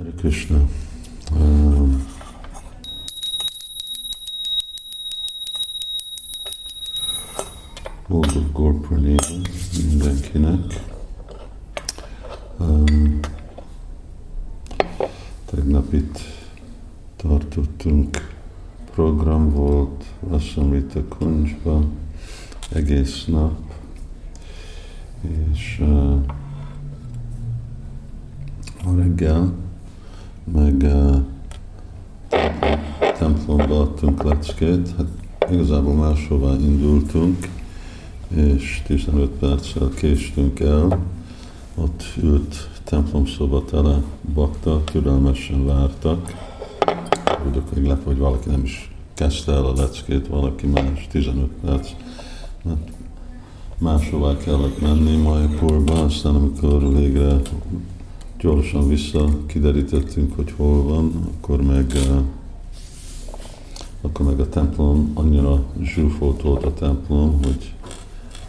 Hare Krishna. Um, boldog Gorpurnéva mindenkinek. Um, tegnap itt tartottunk, program volt Vasamrita Kuncsba egész nap, és uh, a reggel meg templomba adtunk leckét, hát igazából máshová indultunk, és 15 perccel késtünk el, ott ült templomszoba tele bakta, türelmesen vártak. Tudok meglep, hogy valaki nem is kezdte el a leckét, valaki más 15 perc, mert máshová kellett menni Majapurba, aztán amikor végre gyorsan vissza kiderítettünk, hogy hol van, akkor meg, akkor meg a templom annyira zsúfolt volt a templom, hogy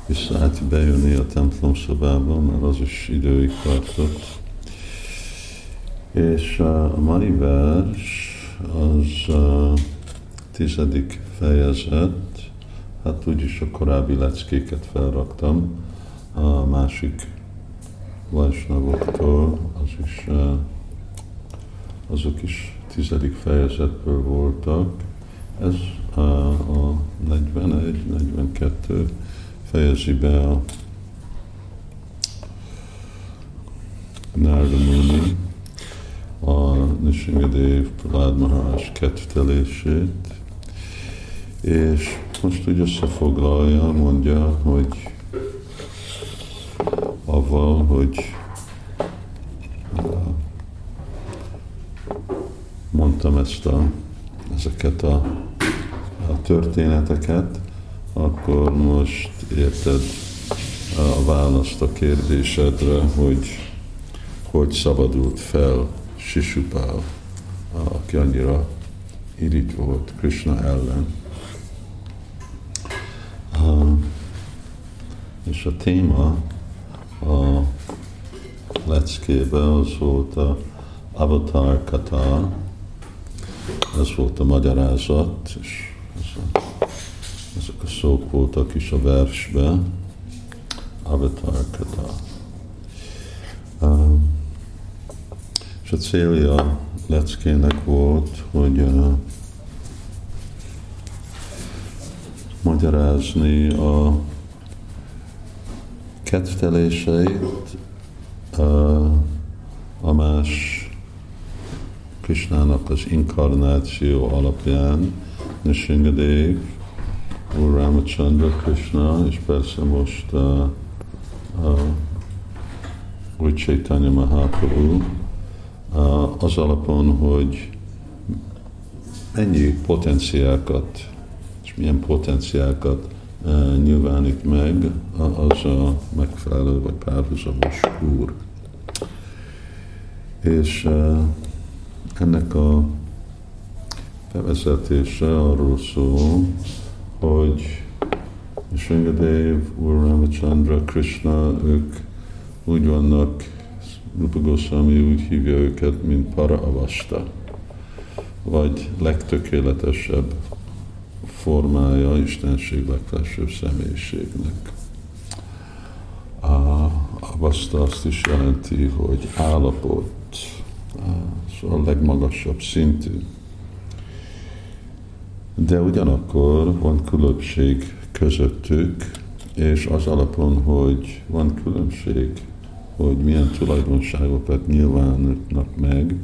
visszaállt bejönni a templom szobába, mert az is időig tartott. És a mai vers az a tizedik fejezet, hát úgyis a korábbi leckéket felraktam, a másik Vajsnavoktól, az is, azok is tizedik fejezetből voltak. Ez a, a 41-42 fejezi be a Narda Muni, a Nishingadev Prahlad Maharaj kettelését, és most úgy összefoglalja, mondja, hogy avval, hogy mondtam ezt a, ezeket a, a történeteket, akkor most érted a választ a kérdésedre, hogy hogy szabadult fel Sisupál, aki annyira irigy volt Krishna ellen. És a téma a leckébe az volt a Avatar Kata, ez volt a magyarázat, és ezek a szók voltak is a versbe, Avatar Kata. Uh, és a célja a leckének volt, hogy uh, magyarázni a kedveléseit a más Krishnának az inkarnáció alapján, Nishingadev, Úr Ramachandra Krishna, és persze most uh, uh, Úr Chaitanya Mahaprabhu, uh, az alapon, hogy mennyi potenciákat, és milyen potenciákat nyilvánít meg az a megfelelő vagy párhuzamos úr. És ennek a bevezetése arról szól, hogy Sringadev, Úr Ramachandra, Krishna, ők úgy vannak, Rupa Goswami úgy hívja őket, mint para avasta, vagy legtökéletesebb formája Istenség legfelsőbb személyiségnek. A baszta azt is jelenti, hogy állapot, szóval a legmagasabb szintű. De ugyanakkor van különbség közöttük, és az alapon, hogy van különbség, hogy milyen tulajdonságokat nyilvánulnak meg,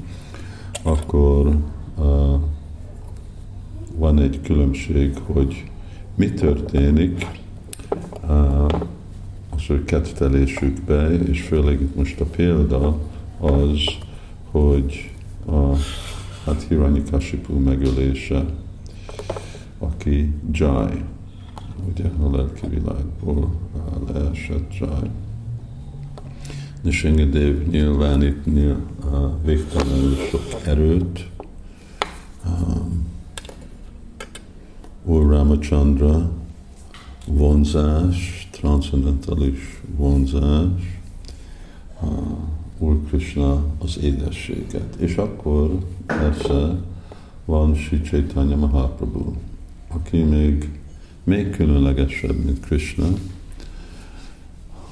akkor uh, van egy különbség, hogy mi történik az ő kettelésükbe, és főleg itt most a példa az, hogy a hát Hiranyikasipu megölése, aki Jai, ugye a lelki világból leesett Jai. Nishingadev nyilvánítni a végtelenül sok erőt, Úr Ramachandra vonzás, transzendentális vonzás, Úr Krishna az édességet. És akkor persze van Sri Chaitanya Mahaprabhu, aki még, még különlegesebb, mint Krishna.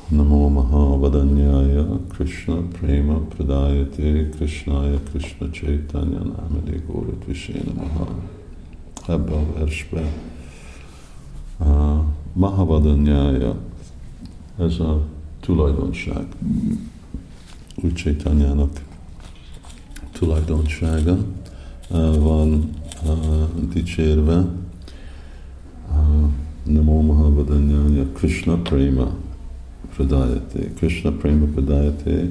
Namo Maha Vadanyaya Krishna Prema Pradayate Krishnaya Krishna Chaitanya Namade Górat Viséna Maha. Ebbe a versbe uh, Mahavadanyája, ez a tulajdonság. Úgy tulajdonsága van dicsérve. Namo Mahavadanyája Krishna Prema Pradayate. Krishna Prema Pradayate.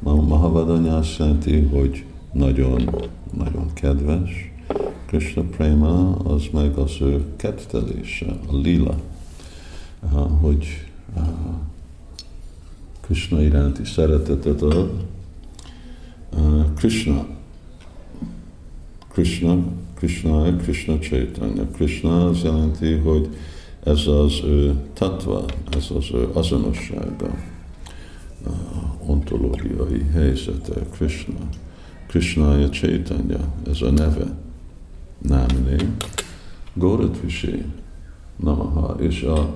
Mahavadanya azt jelenti, hogy nagyon, nagyon kedves. Krishna Prema az meg az ő kettelése, a lila, hogy Krishna iránti szeretetet ad. Krishna, Krishna, Krishna, Krishna Chaitanya. Krishna az jelenti, hogy ez az ő tatva, ez az ő azonossága, ontológiai helyzete, Krishna. Krishna Chaitanya, ez a neve, námné, Góratvisi, Namaha, és a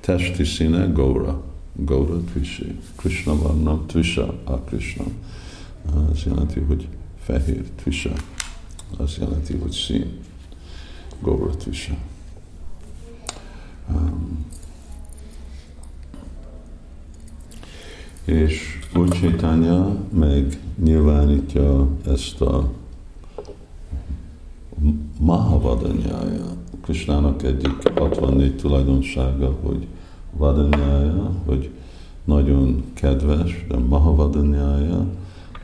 testi színe Góra, Gaura Tvisi. Krishna van, nem Tvisa, a Krishna. Ez jelenti, hogy fehér, Tvisa. Az jelenti, hogy szín. Gaura Tvisa. Um, és Úr meg nyilvánítja ezt a Mahavadanyája. Krishnának egyik 64 tulajdonsága, hogy vadanyája, hogy nagyon kedves, de mahavadanyája,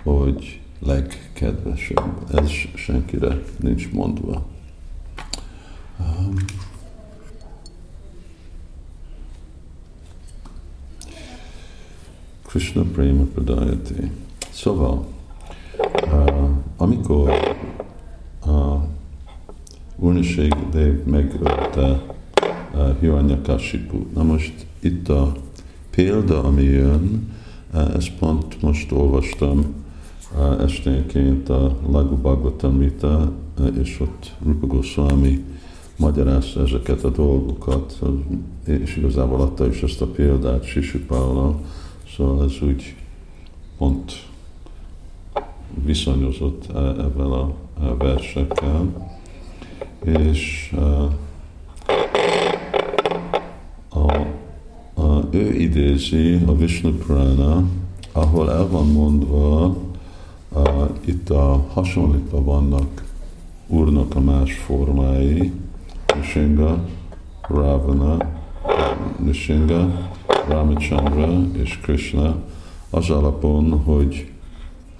hogy legkedvesebb. Ez senkire nincs mondva. Krishna Prema Pradayati. Szóval, uh, amikor Úrniség Dev megölte Hiranyakashipu. Na most itt a példa, ami jön, ezt pont most olvastam esténként a Lagu Bhagavatamrita, és ott Rupa Goswami magyarázta ezeket a dolgokat, és igazából adta is ezt a példát Sisupállal, szóval ez úgy pont viszonyozott ebben a versekkel, és ő idézi a Vishnu Purana, ahol el van mondva, uh, itt a hasonlítva vannak úrnak a más formái, Nishinga, Ravana, Nishinga, Ramachandra és Krishna, az alapon, hogy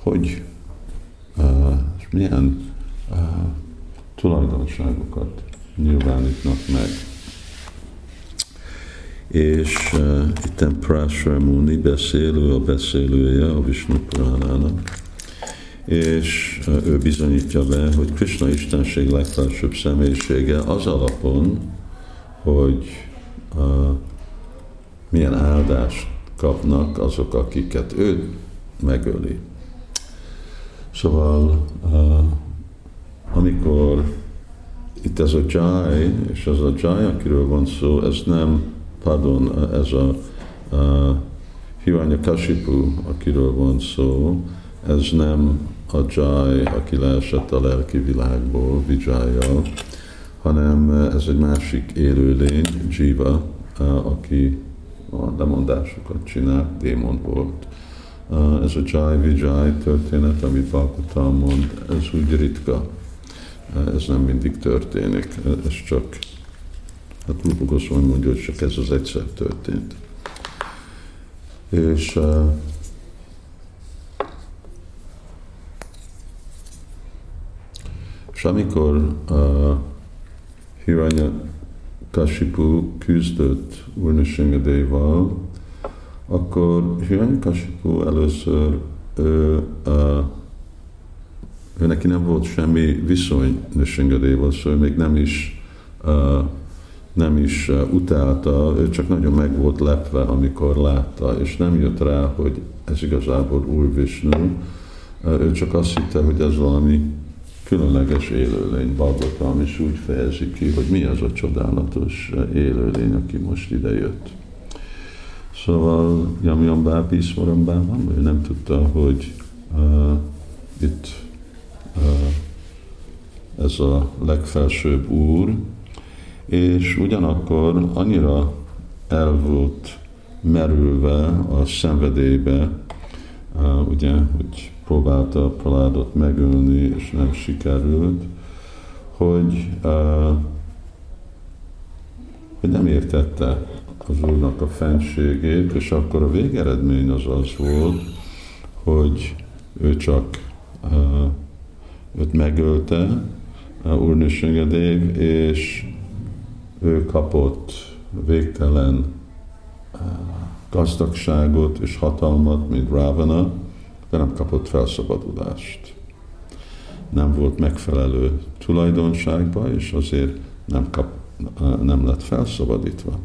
hogy uh, milyen uh, tulajdonságokat nyilvánítnak meg. És uh, itt Prasramuni beszélő, a beszélője a Vishnu Puránának, és uh, ő bizonyítja be, hogy Krishna Istenség legfelsőbb személyisége az alapon, hogy uh, milyen áldást kapnak azok, akiket ő megöli. Szóval, uh, amikor itt ez a Jai, és az a Jai, akiről van szó, ez nem pardon, ez a, a Hiranya Kashipu, akiről van szó, ez nem a Jai, aki leesett a lelki világból, Vijaya, hanem ez egy másik élőlény, Jiva, aki a lemondásokat csinál, démon volt. Ez a Jai Vijay történet, amit Bhagavatam mond, ez úgy ritka. Ez nem mindig történik, ez csak Hát Rupa Goswami mondja, hogy csak ez az egyszer történt. És uh, és amikor uh, Hiranya Kashipu küzdött Urnishingadéval, akkor Hiranya Kashipu először ő, uh, ő neki nem volt semmi viszony Nishingadéval, szóval még nem is uh, nem is utálta, ő csak nagyon meg volt lepve, amikor látta, és nem jött rá, hogy ez igazából Úr Vishnu, ő csak azt hitte, hogy ez valami különleges élőlény. Bhagavatam is úgy fejezi ki, hogy mi az a csodálatos élőlény, aki most ide jött. Szóval Bábi Ismarambában ő nem tudta, hogy uh, itt uh, ez a legfelsőbb úr, és ugyanakkor annyira el volt merülve a szenvedélybe, ugye, hogy próbálta a Praládot megölni, és nem sikerült, hogy, hogy nem értette az Úrnak a fenségét, és akkor a végeredmény az az volt, hogy ő csak őt megölte, uh, Úr és ő kapott végtelen uh, gazdagságot és hatalmat, mint Ravana, de nem kapott felszabadulást. Nem volt megfelelő tulajdonságba, és azért nem, kap, nem lett felszabadítva.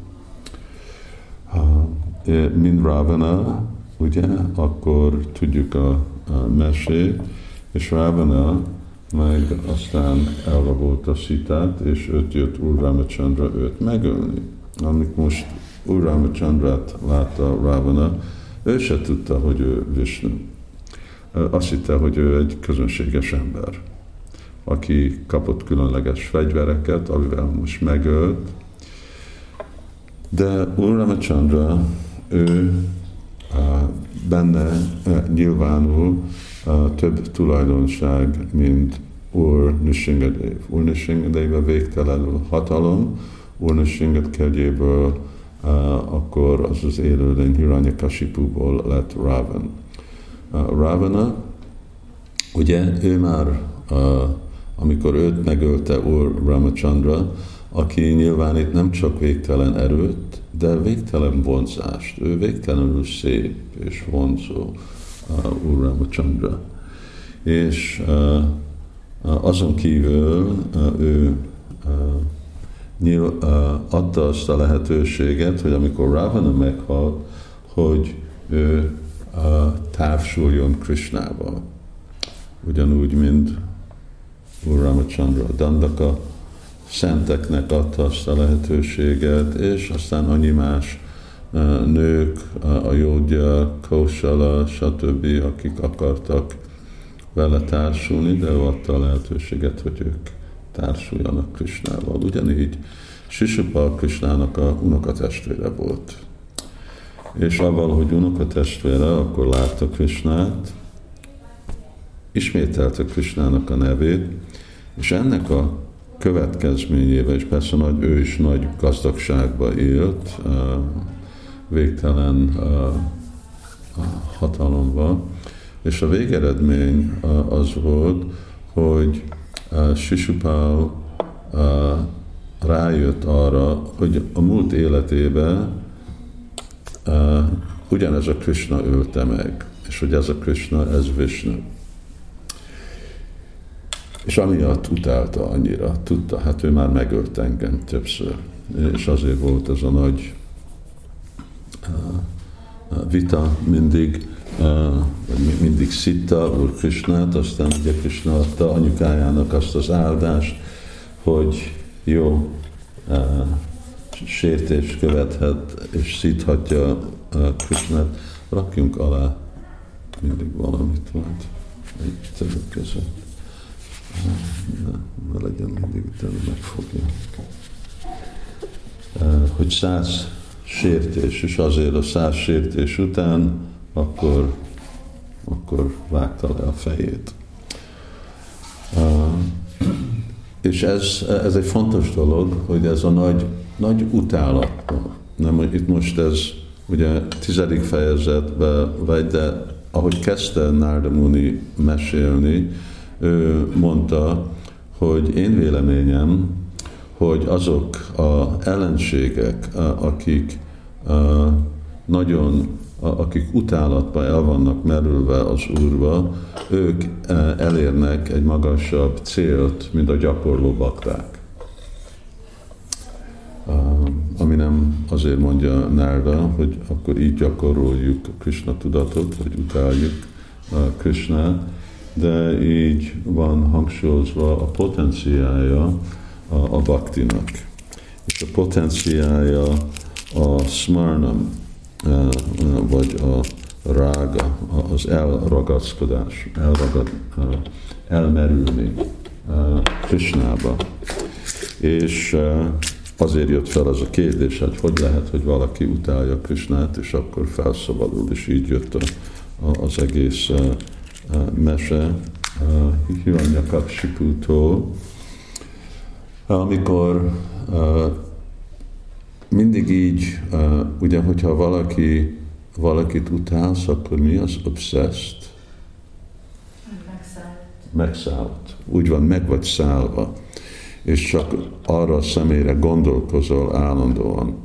Mint Ravana, ugye, akkor tudjuk a, a mesét, és Ravana meg aztán elrabolta Szitát, és őt jött Úr Ramachandra őt megölni. Amik most Úr Ramachandrát látta Ravana, ő se tudta, hogy ő Vishnu azt hitte, hogy ő egy közönséges ember, aki kapott különleges fegyvereket, amivel most megölt. De Úr Ramachandra, ő benne nyilvánul több tulajdonság, mint Úr Nishingadev. Úr Nishingadev végtelenül hatalom, Úr Nishingad kegyéből akkor az az élőlény Hiranyakashipuból lett Ravan. Ravana, ugye ő már, amikor őt megölte Úr Ramachandra, aki nyilván itt nem csak végtelen erőt, de végtelen vonzást. Ő végtelenül szép és vonzó Úr Ramachandra. És azon kívül ő adta azt a lehetőséget, hogy amikor Ravana meghalt, hogy ő társuljon Krishnával. Ugyanúgy, mint Úr Ramachandra Dandaka szenteknek adta azt a lehetőséget, és aztán annyi más nők, a Jódja, Kausala, stb., akik akartak vele társulni, de ő adta a lehetőséget, hogy ők társuljanak Krishnával. Ugyanígy Sisupal Krishnának a unokatestvére volt és avval, hogy unoka testvére, akkor látta Krisnát, ismételte Krisnának a nevét, és ennek a következményével, és persze nagy, ő is nagy gazdagságba élt, végtelen hatalomba, és a végeredmény az volt, hogy Sisupál rájött arra, hogy a múlt életében ugyanez a Krishna ölte meg, és hogy ez a Krishna, ez Vishnu. És amiatt utálta annyira, tudta, hát ő már megölt engem többször. És azért volt ez a nagy vita mindig, mindig szitta Úr Krishnát, aztán ugye Krishna adta anyukájának azt az áldást, hogy jó, sértés követhet és szíthatja Krishnát, rakjunk alá mindig valamit majd egy török között. Ne, ne legyen mindig utána megfogja. Hogy száz sértés, és azért a száz sértés után, akkor, akkor vágta le a fejét. És ez, ez egy fontos dolog, hogy ez a nagy nagy utálat. Nem, hogy itt most ez ugye tizedik fejezetben vagy, de ahogy kezdte Narda Muni mesélni, ő mondta, hogy én véleményem, hogy azok a ellenségek, akik nagyon, akik utálatba el vannak merülve az Úrba, ők elérnek egy magasabb célt, mint a gyakorló bakták. ami nem azért mondja Nárda, hogy akkor így gyakoroljuk Krishna tudatot, vagy utáljuk Krishnát, de így van hangsúlyozva a potenciája a, a baktinak. És a potenciája a smarnam, vagy a rága, az elragaszkodás, elragad, elmerülni Krishnába. És azért jött fel az a kérdés, hogy hogy lehet, hogy valaki utálja Krishnát, és akkor felszabadul, és így jött a, a, az egész a, a mese Hiranyakapsipútól, amikor mindig így, a, ugye, hogyha valaki valakit utálsz, akkor mi az? Obsessed? Megszállt. Megszállt. Úgy van, meg vagy szállva. És csak arra a személyre gondolkozol állandóan.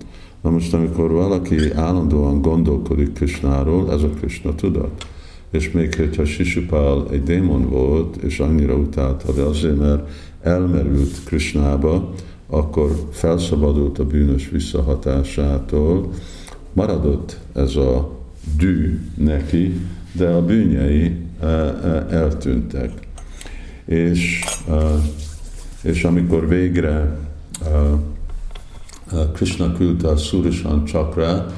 Na most, amikor valaki állandóan gondolkodik Krisnáról, ez a Krishna tudat. És még hogyha Sisupál egy démon volt, és annyira utálta, de azért, mert elmerült Krishnába, akkor felszabadult a bűnös visszahatásától, maradott ez a dű neki, de a bűnjei e, e, eltűntek. És, e, és amikor végre Krishna küldte a Surishan csakrát,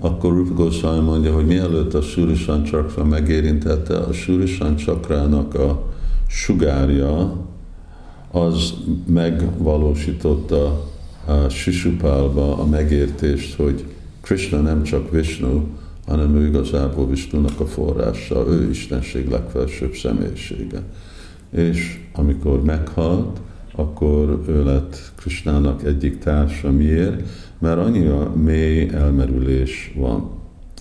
akkor Rupa Goswami mondja, hogy mielőtt a Surishan csakra megérintette, a Surishan csakrának a sugárja, az megvalósította a Sisupálba a megértést, hogy Krishna nem csak Vishnu, hanem ő igazából Vishnunak a forrása, ő Istenség legfelsőbb személyisége. És amikor meghalt, akkor ő lett Krishnának egyik társa. Miért? Mert annyira mély elmerülés van.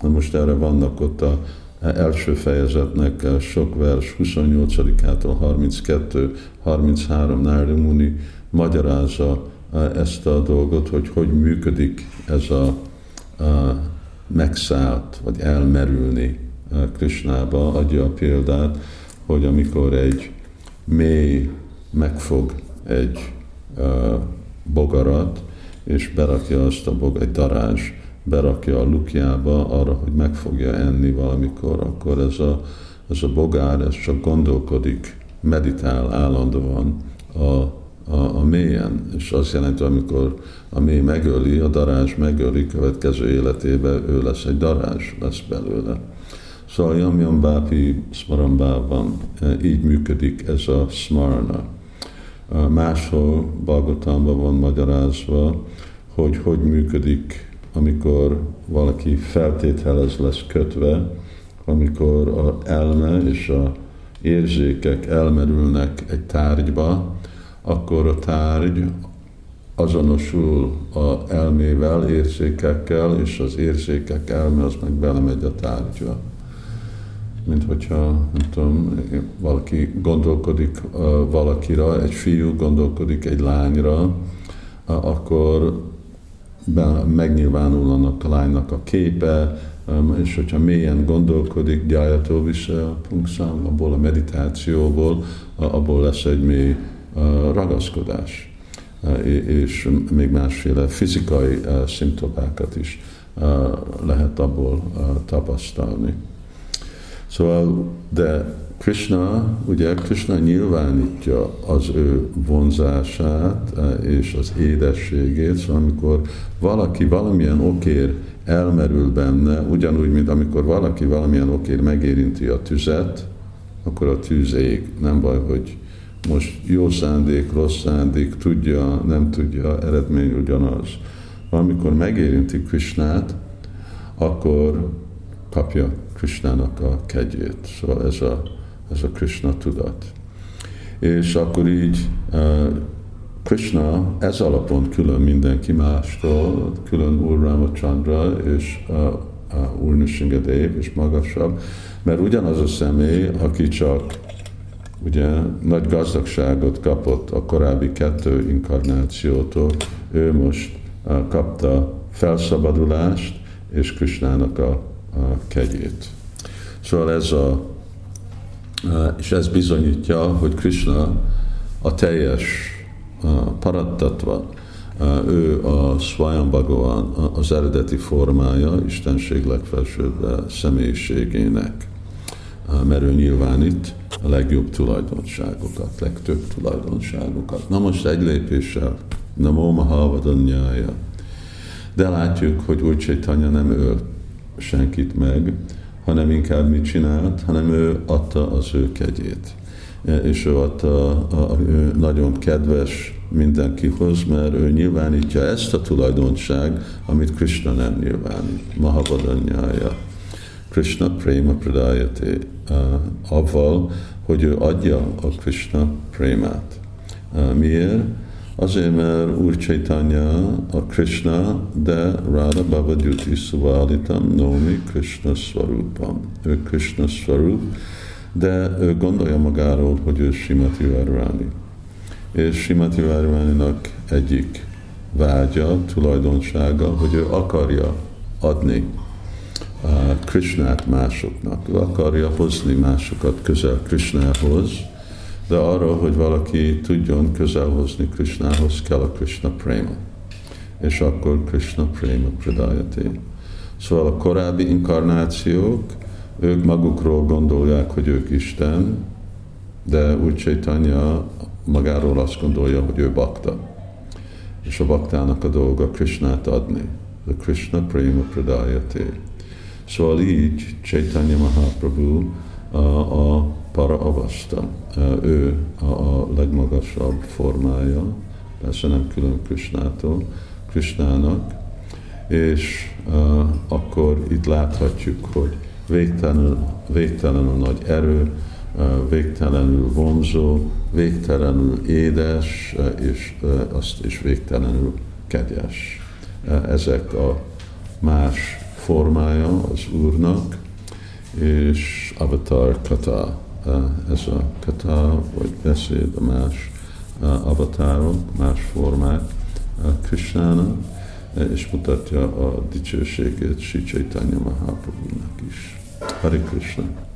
Na most erre vannak ott a első fejezetnek sok vers, 28-ától 32, 33 Nárdi Muni magyarázza ezt a dolgot, hogy hogy működik ez a megszállt, vagy elmerülni Krisnába, adja a példát, hogy amikor egy mély megfog egy bogarat, és berakja azt a bog, egy darázs, berakja a lukjába arra, hogy meg fogja enni valamikor, akkor ez a, ez a bogár, ez csak gondolkodik, meditál állandóan a a, a mélyen, és azt jelenti, amikor a mély megöli, a darázs megöli, következő életében ő lesz egy darázs, lesz belőle. Szóval Yam Bápi Smarambában e, így működik ez a smarna. Máshol Balgotamban van magyarázva, hogy hogy működik, amikor valaki feltételez lesz kötve, amikor a elme és a érzékek elmerülnek egy tárgyba, akkor a tárgy azonosul a elmével, érzékekkel, és az érzékek elme az meg belemegy a tárgyba. Mint hogyha, nem tudom, valaki gondolkodik valakira, egy fiú gondolkodik egy lányra, akkor megnyilvánulnak a lánynak a képe, és hogyha mélyen gondolkodik, gyájató vissza a abból a meditációból, abból lesz egy mély ragaszkodás, és még másféle fizikai szimptomákat is lehet abból tapasztalni. Szóval, de Krishna, ugye Krishna nyilvánítja az ő vonzását és az édességét, szóval amikor valaki valamilyen okér elmerül benne, ugyanúgy, mint amikor valaki valamilyen okér megérinti a tüzet, akkor a tűz ég. Nem baj, hogy most jó szándék, rossz szándék, tudja, nem tudja, eredmény ugyanaz. Amikor megérinti Krishnát, akkor kapja Krishnának a kegyét. Szóval ez a, ez a Krishna tudat. És akkor így uh, Krishna ez alapon külön mindenki mástól, külön Úr Ramachandra és uh, uh, Úr Nishingadev és magasabb, mert ugyanaz a személy, aki csak ugye nagy gazdagságot kapott a korábbi kettő inkarnációtól, ő most kapta felszabadulást és Krisnának a, a kegyét. Szóval ez a, és ez bizonyítja, hogy Krishna a teljes parattatva, Ő a Swayam Bhagavan, az eredeti formája, Istenség legfelsőbb személyiségének, mert ő nyilvánít a legjobb tulajdonságokat, legtöbb tulajdonságokat. Na most egy lépéssel, Namo Mahavadanyája. De látjuk, hogy úgy Csaitanya nem öl senkit meg, hanem inkább mit csinált, hanem ő adta az ő kegyét. És ő adta ő nagyon kedves mindenkihoz, mert ő nyilvánítja ezt a tulajdonság, amit Krishna nem nyilvánít. Mahavadanyája. Krishna Prema Pradayate, avval, hogy ő adja a Krishna prémát. Miért? Azért, mert Úr Chaitanya a Krishna, de Radha Bhavadyuti Suvalitam Nomi Krishna Svarupam. Ő Krishna Svarup, de ő gondolja magáról, hogy ő Simati Varvani. És Simati Varvaninak egyik vágya, tulajdonsága, hogy ő akarja adni Krishnát másoknak. Ő akarja hozni másokat közel Krishnához, de arra, hogy valaki tudjon közelhozni Krishnához, kell a Krishna Prema. És akkor Krishna Prema Pradayati. Szóval a korábbi inkarnációk, ők magukról gondolják, hogy ők Isten, de úgy Chaitanya magáról azt gondolja, hogy ő bakta. És a baktának a dolga Krishnát adni. The Krishna Prema Pradayati. Szóval így Chaitanya Mahaprabhu a, a para avasta. Ő a, legmagasabb formája, persze nem külön Krishnától, Krishnának, és akkor itt láthatjuk, hogy végtelenül, végtelenül nagy erő, végtelenül vonzó, végtelenül édes, és azt is végtelenül kegyes. Ezek a más formája az Úrnak, és avatar kata, ez a kata, vagy beszéd a más avatárok, más formák Krishnának, és mutatja a dicsőségét Sri Chaitanya Mahaprabhu-nak is. Hari Krishna!